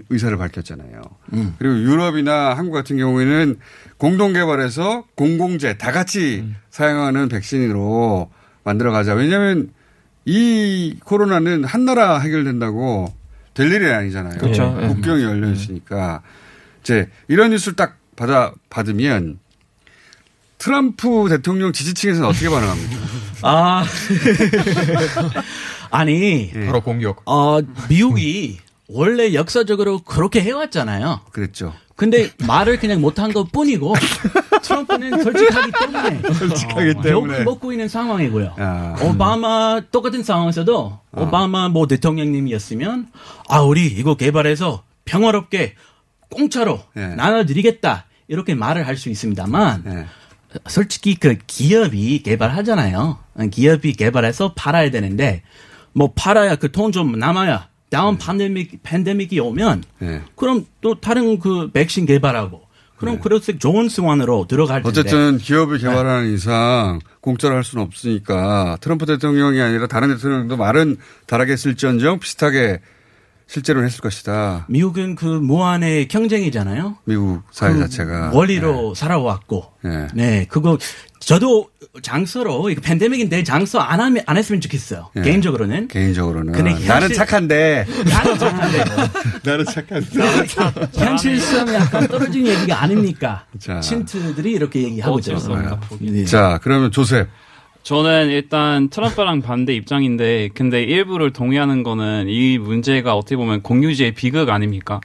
의사를 밝혔잖아요. 음. 그리고 유럽이나 한국 같은 경우에는 공동 개발해서 공공재 다 같이 음. 사용하는 백신으로 만들어 가자. 왜냐하면 이 코로나는 한 나라 해결된다고 될 일이 아니잖아요. 그렇죠. 네. 국경이 열려 있으니까 이제 이런 뉴스를 딱 받아 받으면 트럼프 대통령 지지층에서는 어떻게 반응합니까? 아 아니 바로 공격. 어 미국이 원래 역사적으로 그렇게 해왔잖아요. 그랬죠. 근데 말을 그냥 못한 것 뿐이고 트럼프는 솔직하기 때문에 솔직하기 어, 때문에. 욕을 먹고 있는 상황이고요. 아. 오바마 똑같은 상황에서도 아. 오바마 뭐 대통령님이었으면 아 우리 이거 개발해서 평화롭게 공짜로 네. 나눠드리겠다 이렇게 말을 할 수 있습니다만 네. 솔직히 그 기업이 개발하잖아요. 기업이 개발해서 팔아야 되는데 뭐 팔아야 그 돈 좀 남아야 다음 팬데믹 팬데믹이 오면 네. 그럼 또 다른 그 백신 개발하고 그럼 그래서 좋은 상황으로 들어갈 텐데 어쨌든 기업이 개발하는 이상 공짜로 할 수는 없으니까 트럼프 대통령이 아니라 다른 대통령도 말은 다르게 쓸지언정 비슷하게 실제로는 했을 것이다. 미국은 그 무한의 경쟁이잖아요. 미국 사회 그 자체가. 원리로 살아왔고 네. 네 그거 저도 장서로 이거 팬데믹인데 장서 안 하면 안 했으면 좋겠어요. 네. 개인적으로는 개인적으로는 근데 현실- 나는 착한데 나는 착한데 나는 착한데 현실성이 약간 떨어진 얘기가 아닙니까? 자. 친트들이 이렇게 얘기하고. 없다, 네. 자 그러면 조셉 저는 일단 트럼프랑 반대 입장인데, 근데 일부를 동의하는 거는 이 문제가 어떻게 보면 공유지의 비극 아닙니까?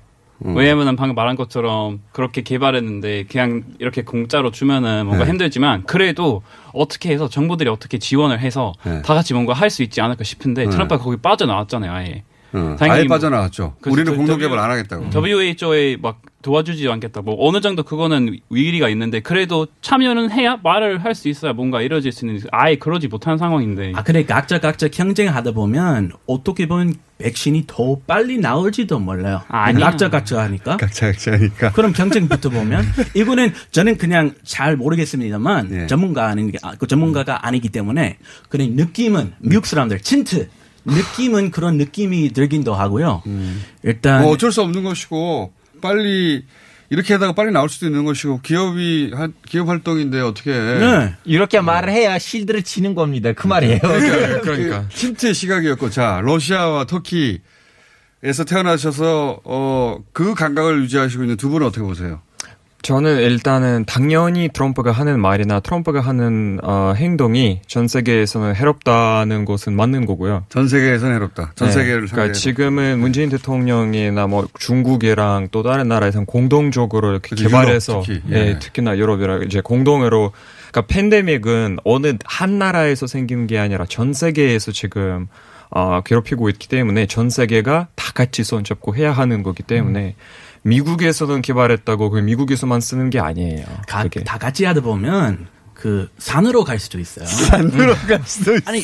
음. 왜냐면은 방금 말한 것처럼 그렇게 개발했는데 그냥 이렇게 공짜로 주면은 뭔가 네. 힘들지만 그래도 어떻게 해서 정부들이 어떻게 지원을 해서 네. 다 같이 뭔가 할 수 있지 않을까 싶은데 네. 트럼프가 거기 빠져나왔잖아요, 아예. 어, 당연히 아예 뭐- 빠져나왔죠. 그래서 우리는 저- 공동 W- 개발 안 하겠다고. WHO에 막 도와주지 않겠다. 뭐 어느 정도 그거는 위기가 있는데 그래도 참여는 해야 말을 할 수 있어야 뭔가 이루어질 수 있는 아예 그러지 못한 상황인데. 아, 그래 각자 각자 경쟁하다 보면 어떻게 보면 백신이 더 빨리 나올지도 몰라요. 아니야. 각자 각자 하니까. 각자 각자 하니까. 그럼 경쟁 붙어보면 이거는 저는 그냥 잘 모르겠습니다만 예. 전문가 아닌 게- 아, 그 전문가가 아니기 때문에 그런 느낌은 미국 사람들 친트 느낌은 그런 느낌이 들긴도 하고요. 일단 뭐 어쩔 수 없는 것이고 빨리 이렇게 하다가 빨리 나올 수도 있는 것이고 기업이 한- 기업 활동인데 어떻게 네. 이렇게 말을 해야 실드를 치는 겁니다. 그 말이에요. 그러니까 힌트의 시각이었고 자 러시아와 터키 에서 태어나셔서 어, 그 감각을 유지하시고 있는 두 분은 어떻게 보세요? 저는 일단은 당연히 트럼프가 하는 말이나 트럼프가 하는 어, 행동이 전 세계에서는 해롭다는 것은 맞는 거고요. 전 세계에서는 해롭다. 전 네, 세계를 그러니까. 지금은 문재인 대통령이나 뭐 중국이랑 또 다른 나라에서는 공동적으로 이렇게 그렇죠. 개발해서 특히, 예, 예. 특히나 유럽이랑 이제 공동으로 그러니까 팬데믹은 어느 한 나라에서 생기는 게 아니라 전 세계에서 지금 어, 괴롭히고 있기 때문에 전 세계가 다 같이 손잡고 해야 하는 거기 때문에 미국에서는 개발했다고 그 미국에서만 쓰는 게 아니에요. 가- 그게. 다 같이 하다 보면 그 산으로 갈 수도 있어요. 산으로 갈 수도 있어요. 아니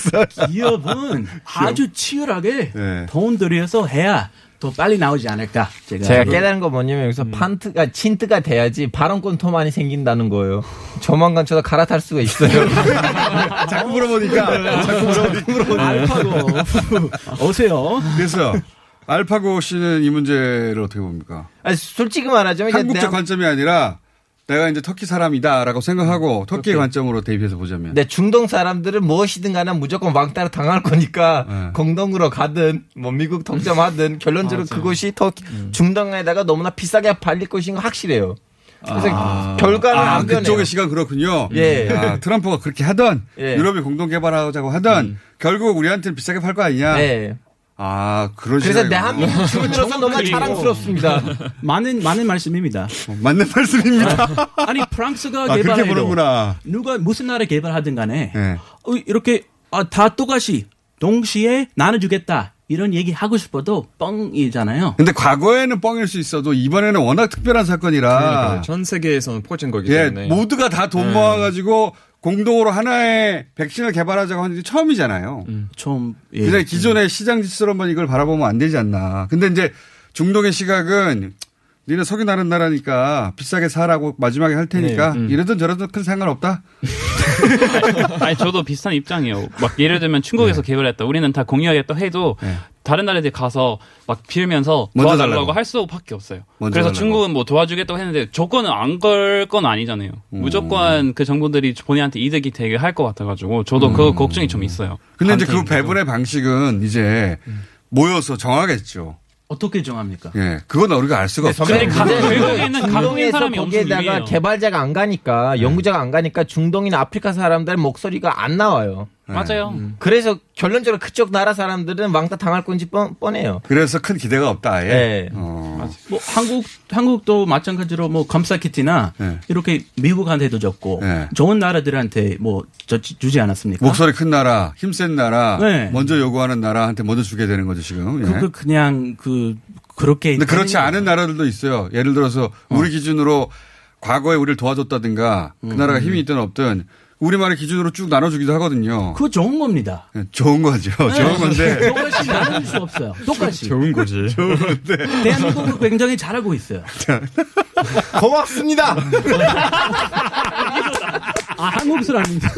기업은 아주 치열하게 네. 돈 들여서 해야 더 빨리 나오지 않을까. 제가, 제가 그- 깨달은 건 뭐냐면 여기서 판트가 친트가 돼야지 발언권 토만이 생긴다는 거예요. 조만간 저도 갈아탈 수가 있어요. 자꾸 물어보니까 자꾸 물어보니까 알파고 오세요. 그래서 알파고 씨는 이 문제를 어떻게 봅니까? 아니, 솔직히 말하자면 한국적 대한- 관점이 아니라 내가 이제 터키 사람이다라고 생각하고 터키의 관점으로 대입해서 보자면 네, 중동 사람들은 무엇이든 간에 무조건 왕따를 당할 거니까 네. 공동으로 가든 뭐 미국 독점하든 결론적으로 맞아요. 그것이 더 음. 중동에다가 너무나 비싸게 팔릴 것인 거 확실해요. 그래서 아. 결과는 아, 안 변해요. 그쪽의 시각 그렇군요. 예. 아, 트럼프가 그렇게 하던 예. 유럽이 공동 개발하자고 하던 결국 우리한테는 비싸게 팔 거 아니냐. 네. 아 그런 그래서 시각이구나. 대한민국 주민으로서 너무 자랑스럽습니다. 많은 많은 말씀입니다. 맞는 말씀입니다. 아니 프랑스가 아, 개발해도. 누가 무슨 나라 개발하든 간에 네. 어, 이렇게 아, 다 똑같이 동시에 나눠주겠다 이런 얘기 하고 싶어도 뻥이잖아요. 근데 과거에는 뻥일 수 있어도 이번에는 워낙 특별한 사건이라 그러니까요. 전 세계에서는 퍼진 거기 예, 때문에 모두가 다돈 네. 모아가지고 공동으로 하나의 백신을 개발하자고 하는 게 처음이잖아요. 좀 예. 그냥 기존의 시장 질서로만 이걸 바라보면 안 되지 않나. 근데 이제 중동의 시각은 니네 석유 나는 나라니까 비싸게 사라고 마지막에 할 테니까 네, 음. 이러든 저러든 큰 상관없다. 아니 저도 비슷한 입장이에요. 막 예를 들면 중국에서 네. 개발했다. 우리는 다 공유하겠다 해도 다른 나라들 가서 막 빌면서 도와달라고 달라고. 할 수밖에 없어요. 그래서 달라고. 중국은 뭐 도와주겠다고 했는데 조건은 안 걸 건 아니잖아요. 음. 무조건 그 정부들이 본인한테 이득이 되게 할 것 같아가지고 저도 그 걱정이 좀 있어요. 음. 근데 이제 그. 배분의 방식은 이제 모여서 정하겠죠. 어떻게 정합니까? 예. 그건 우리가 알 수가 없죠. 근데 가- 결국에는 가동인 중동에서 사람이 엄청 거기에다가. 개발자가 안 가니까 네. 연구자가 안 가니까 중동이나 아프리카 사람들 목소리가 안 나와요. 맞아요. 음. 그래서 결론적으로 그쪽 나라 사람들은 왕따 당할 건지 뻔, 뻔해요. 그래서 큰 기대가 없다. 아예. 네. 어. 뭐 한국 한국도 마찬가지로 뭐 검사 키트나 네. 이렇게 미국한테도 줬고 좋은 나라들한테 뭐 저- 주지 않았습니까? 목소리 큰 나라, 힘센 나라, 네. 먼저 요구하는 나라한테 먼저 주게 되는 거죠 지금. 예. 그거 그냥 그 그렇게 근데 그렇지 않은 나라들도 있어요. 예를 들어서 우리 기준으로 과거에 우리를 도와줬다든가 그 나라가 힘이 있든 없든 우리만의 기준으로 쭉 나눠주기도 하거든요. 그거 좋은 겁니다. 예, 좋은 거죠. 좋은 건데. 똑같이 나눌 수 없어요. 똑같이. 좋은 거지. 좋은 건데. 대한민국은 굉장히 잘하고 있어요. 고맙습니다. 아 한국 사람입니다.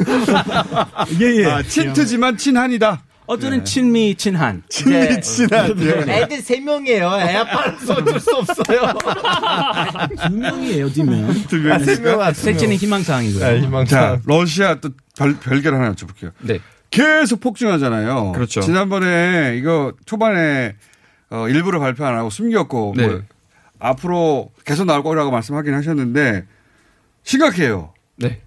예 예. 아, 친트지만 친한이다. 어쩌는 친미 친한. 친미 친한. 예. 애들 세 명이에요. 애 아빠라서 어쩔 수 없어요. 두 명이에요, 두 명. 두 명. 아, 세 명, 아, 세 셋째는 명. 희망사항이고요. 아, 희망. 자, 러시아 또 별, 별개를 하나 여쭤볼게요. 네. 계속 폭증하잖아요. 그렇죠. 지난번에 이거 초반에 어, 일부러 발표 안 하고 숨겼고 네. 뭐 앞으로 계속 나올 거라고 말씀하긴 하셨는데 심각해요. 네.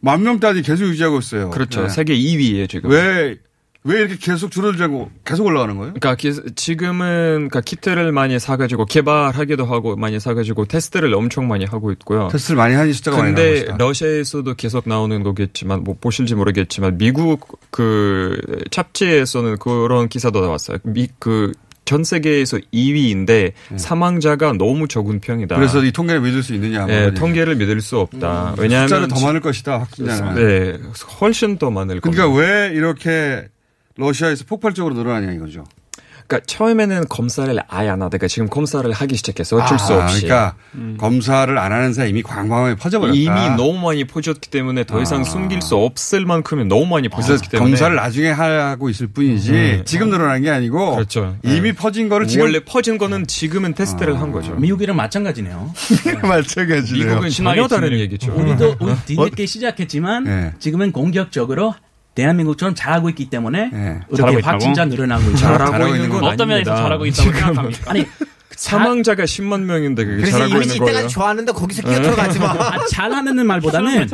만 명대이 계속 유지하고 있어요. 그렇죠. 네. 세계 2위에 지금. 왜, 왜 이렇게 계속 줄어들지 않고 계속 올라가는 거예요? 그러니까 기- 지금은 그러니까 키트를 많이 사가지고 개발하기도 하고 많이 사가지고 테스트를 엄청 많이 하고 있고요. 테스트를 많이 하니 숫자가 많이 나오고 근데. 러시아에서도 계속 나오는 거겠지만 뭐 보실지 모르겠지만 미국 그 잡지에서는 그런 기사도 나왔어요. 미 그전 세계에서 2위인데 사망자가 너무 적은 편이다. 네. 그래서 이 통계를 믿을 수 있느냐. 뭐 네, 통계를 믿을 수 없다. 왜냐하면 숫자는 더 지- 많을 것이다. 확진자는. 네, 훨씬 더 많을 겁니다. 그러니까 왜 이렇게 러시아에서 폭발적으로 늘어나냐 이거죠. 그러니까 처음에는 검사를 아예 안 하다가 지금 검사를 하기 시작해서 어쩔 수 아, 없이. 그러니까 검사를 안 하는 사람 이미 광범위에 퍼져버렸다. 이미 너무 많이 퍼졌기 때문에 더 이상 아. 숨길 수 없을 만큼은 너무 많이 그래서 퍼졌기 때문에 검사를 나중에 하고 있을 뿐이지 네. 지금 늘어난 게 아니고 그렇죠. 이미 퍼진 거를 지금 원래 퍼진 거는 지금은 테스트를 한 거죠. 미국이랑 마찬가지네요. 마찬가지네요. 미국은 전혀 다른 얘기죠. 우리도 우리 뒤늦게 시작했지만 네. 지금은 공격적으로 대한민국처럼 잘하고 있기 때문에 잘하고 이렇게? 확진자 늘어나고 있죠. 잘하고, 잘하고 있는 건건 어떤 면에서 아닙니다. 잘하고 있다고 생각합니까? 아니 사망자가 10만 명인데 그게 그래서 잘하고 이미지 있는 이때까지 거예요. 좋아하는데 거기서 끼어들어가지 마. 아, 잘하는 말보다는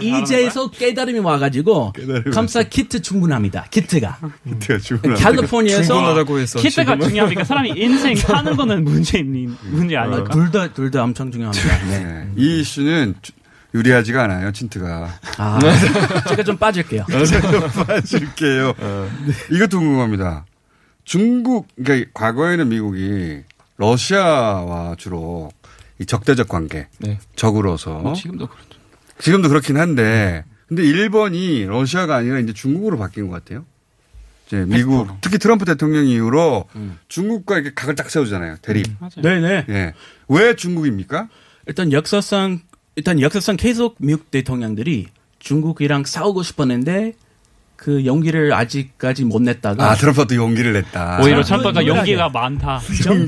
이제서 깨달음이 와가지고 깨달음이 검사 키트 충분합니다. 키트가 기트가 죽으나. 캘리포니아에서 충분하다고 해서 키트가 지금은 중요합니까? 사람이 인생 사는 거는 문제 문제 아닐까? 둘다 둘 다 엄청 중요합니다. 네. 네. 이 이슈는 주- 유리하지가 않아요, 틴트가. 아, 제가 좀 빠질게요. 빠질게요. 이것도 궁금합니다. 중국, 그러니까 과거에는 미국이 러시아와 주로 이 적대적 관계, 네. 적으로서 지금도 그렇죠. 지금도 그렇긴 한데 근데 일본이 러시아가 아니라 이제 중국으로 바뀐 것 같아요. 이제 미국 특히 트럼프 대통령 이후로 중국과 이렇게 각을 딱 세우잖아요. 대립. 네네. 예. 왜 중국입니까? 일단 역사상 일단 역사상 계속 미국 대통령들이 중국이랑 싸우고 싶었는데 그 용기를 아직까지 못 냈다가 아, 트럼프도 용기를 냈다. 오히려 아, 트럼프가 유일하게 용기가 많다. 정,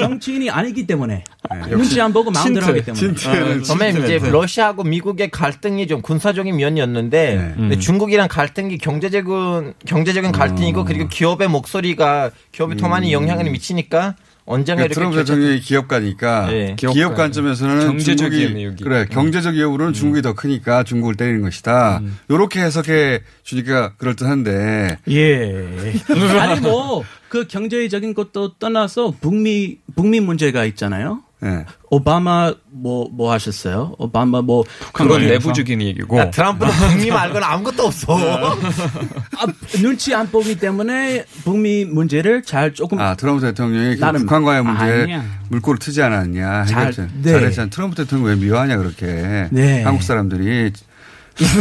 정치인이 아니기 때문에 눈치 안 보고 마음대로 하기 때문에 선배님 이제 러시아하고 미국의 갈등이 좀 군사적인 면이었는데 네. 근데 음. 중국이랑 갈등이 경제적인 경제적인 갈등이고 음. 그리고 기업의 목소리가 기업이 더 많이 영향을 미치니까 언젠가 그러니까 이렇게 트럼프 대통령이 기업가니까 네. 기업, 기업가. 관점에서는 경제적 중국이. 그래 경제적 이익으로는 중국이 더 크니까 중국을 때리는 것이다. 이렇게 해석해 주니까 그럴 듯한데. 예. 아니 뭐 그 경제적인 것도 떠나서 북미 북미 문제가 있잖아요. 네. 오바마 뭐뭐 하셨어요? 오바마 뭐 그건 내부적인 얘기고. 야, 트럼프는 북미 말고는 아무것도 없어. 아, 눈치 안 보기 때문에 북미 문제를 잘 조금 아 트럼프 대통령이 그 나는- 북한과의 문제 아니야. 물꼬를 트지 않았냐. 잘- 해결 네. 잘했잖아. 트럼프 대통령 왜 미워하냐 그렇게. 네. 한국 사람들이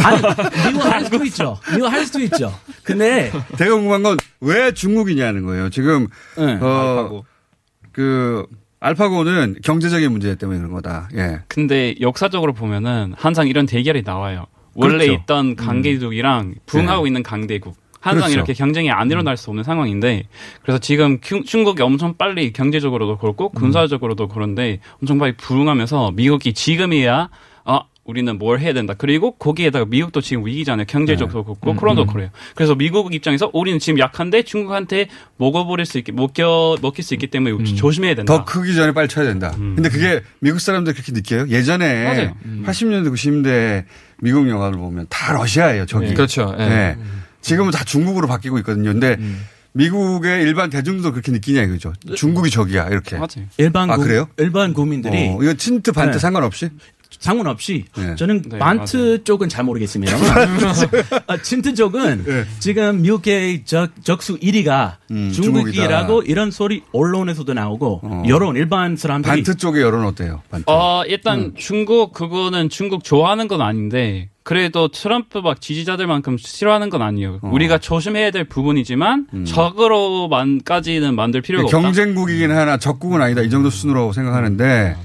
아니 미워할 수도 있죠. 미워할 수도 있죠. 근데 제가 궁금한 건 왜 중국이냐는 거예요. 지금 네. 어, 그 알파고는 경제적인 문제 때문에 그런 거다. 예. 근데 역사적으로 보면은 항상 이런 대결이 나와요. 원래 그렇죠. 있던 강대국이랑 부흥하고 있는 강대국. 항상 그렇죠. 이렇게 경쟁이 안 일어날 수 없는 상황인데 그래서 지금 큐- 중국이 엄청 빨리 경제적으로도 그렇고 군사적으로도 그런데 엄청 빨리 부흥하면서 미국이 지금이야 아 우리는 뭘 해야 된다. 그리고 거기에다가 미국도 지금 위기잖아요. 경제적으로 그렇고 음, 코로나도 음. 그래요. 그래서 미국 입장에서 우리는 지금 약한데 중국한테 먹어버릴 수 있게 먹겨 먹힐 수 있기 때문에 음. 조심해야 된다. 더 크기 전에 빨리 쳐야 된다. 근데 그게 미국 사람들 그렇게 느껴요? 예전에 맞아요. 80년대, 90년대 미국 영화를 보면 다 러시아예요, 저기. 네. 그렇죠. 예. 네. 지금은 다 중국으로 바뀌고 있거든요. 근데 미국의 일반 대중도 그렇게 느끼냐 이거죠. 중국이 적이야, 이렇게. 맞아요. 일반 아, 국- 그래요? 일반 국민들이 어, 이거 친트 반트 네. 상관없이? 상관없이 네. 저는 네, 반트 쪽은 잘 모르겠습니다. 아, 친트 쪽은 네. 지금 미국의 적, 적수 1위가 음, 중국이라고 중국이다. 이런 소리 언론에서도 나오고 어. 여론 일반 사람들이 반트 쪽의 여론 어때요? 반트. 어, 일단 음. 중국 그거는 중국 좋아하는 건 아닌데 그래도 트럼프 막 지지자들만큼 싫어하는 건 아니에요. 어. 우리가 조심해야 될 부분이지만 적으로만까지는 만들 필요가 없다. 음. 경쟁국이긴 하나 적국은 아니다. 이 정도 수준으로 생각하는데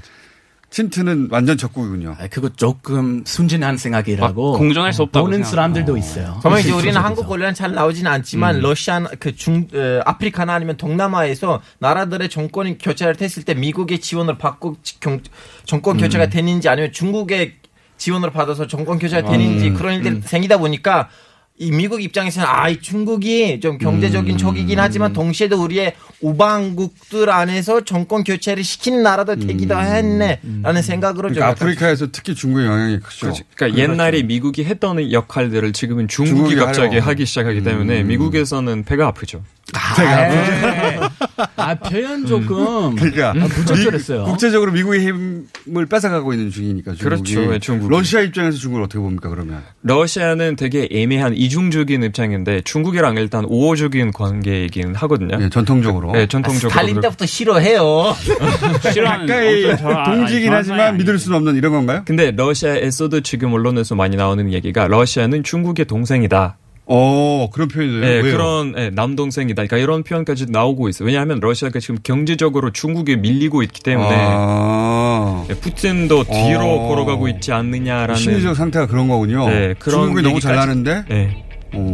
틴트는 완전 적국이군요. 아, 그거 조금 순진한 생각이라고 아, 공정할 수 없다고 보는 사람들도 있어요. 그러면 이제 우리는 한국 권리는 잘 나오지는 않지만 음. 러시아 그중 아프리카나 아니면 동남아에서 나라들의 정권 교체를 했을 때 미국의 지원을 받고 지- 경- 정권 교체가 음. 되는지 아니면 중국의 지원을 받아서 정권 교체가 되는지 음. 그런 일들이 생기다 보니까 이 미국 입장에서는 아, 이 중국이 좀 경제적인 음. 적이긴 하지만 동시에도 우리의 우방국들 안에서 정권 교체를 시키는 나라도 되기도 했네라는 생각으로 좀 그러니까 아프리카에서 특히 중국의 영향이 크죠. 그렇죠. 그러니까 옛날에 미국이 했던 역할들을 지금은 중국이, 중국이 갑자기 하려고. 하기 시작하기 때문에 음. 미국에서는 배가 아프죠. 아, 표현 조금 그러니까 아, 부적절했어요. 미- 국제적으로 미국의 힘을 뺏어가고 있는 중이니까 중국이. 그렇죠. 예, 중국이. 러시아 입장에서 중국을 어떻게 봅니까 그러면? 러시아는 되게 애매한 이중적인 입장인데 중국이랑 일단 우호적인 관계이긴 하거든요. 예, 전통적으로. 네, 전통적으로. 스탈린 때부터 싫어해요. 싫어하는 가까이 아, 동지긴 하지만 믿을 수는 없는 이런 건가요? 근데 러시아에서도 지금 언론에서 많이 나오는 얘기가 러시아는 중국의 동생이다. 어 그런 표현이에요. 네, 왜요? 그런 예, 남동생이다. 그러니까 이런 표현까지 나오고 있어요. 왜냐하면 러시아가 지금 경제적으로 중국에 밀리고 있기 때문에 아. 예, 푸틴도 뒤로 어. 걸어가고 있지 않느냐라는 심리적 상태가 그런 거군요. 네, 그런 중국이 너무 잘 얘기까지- 나는데 네. 오,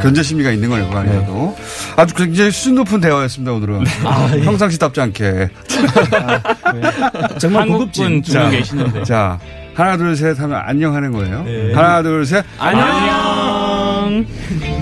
견제 심리가 있는 거네요, 그 안에도. 아주 굉장히 수준 높은 대화였습니다, 오늘은. 평상시답지 않게. 정말 한국 고급진. 분두명 계시는데. 자, 하나, 둘, 셋 하면 안녕 하는 거예요. 네. 하나, 둘, 셋. 안녕. Mm-hmm.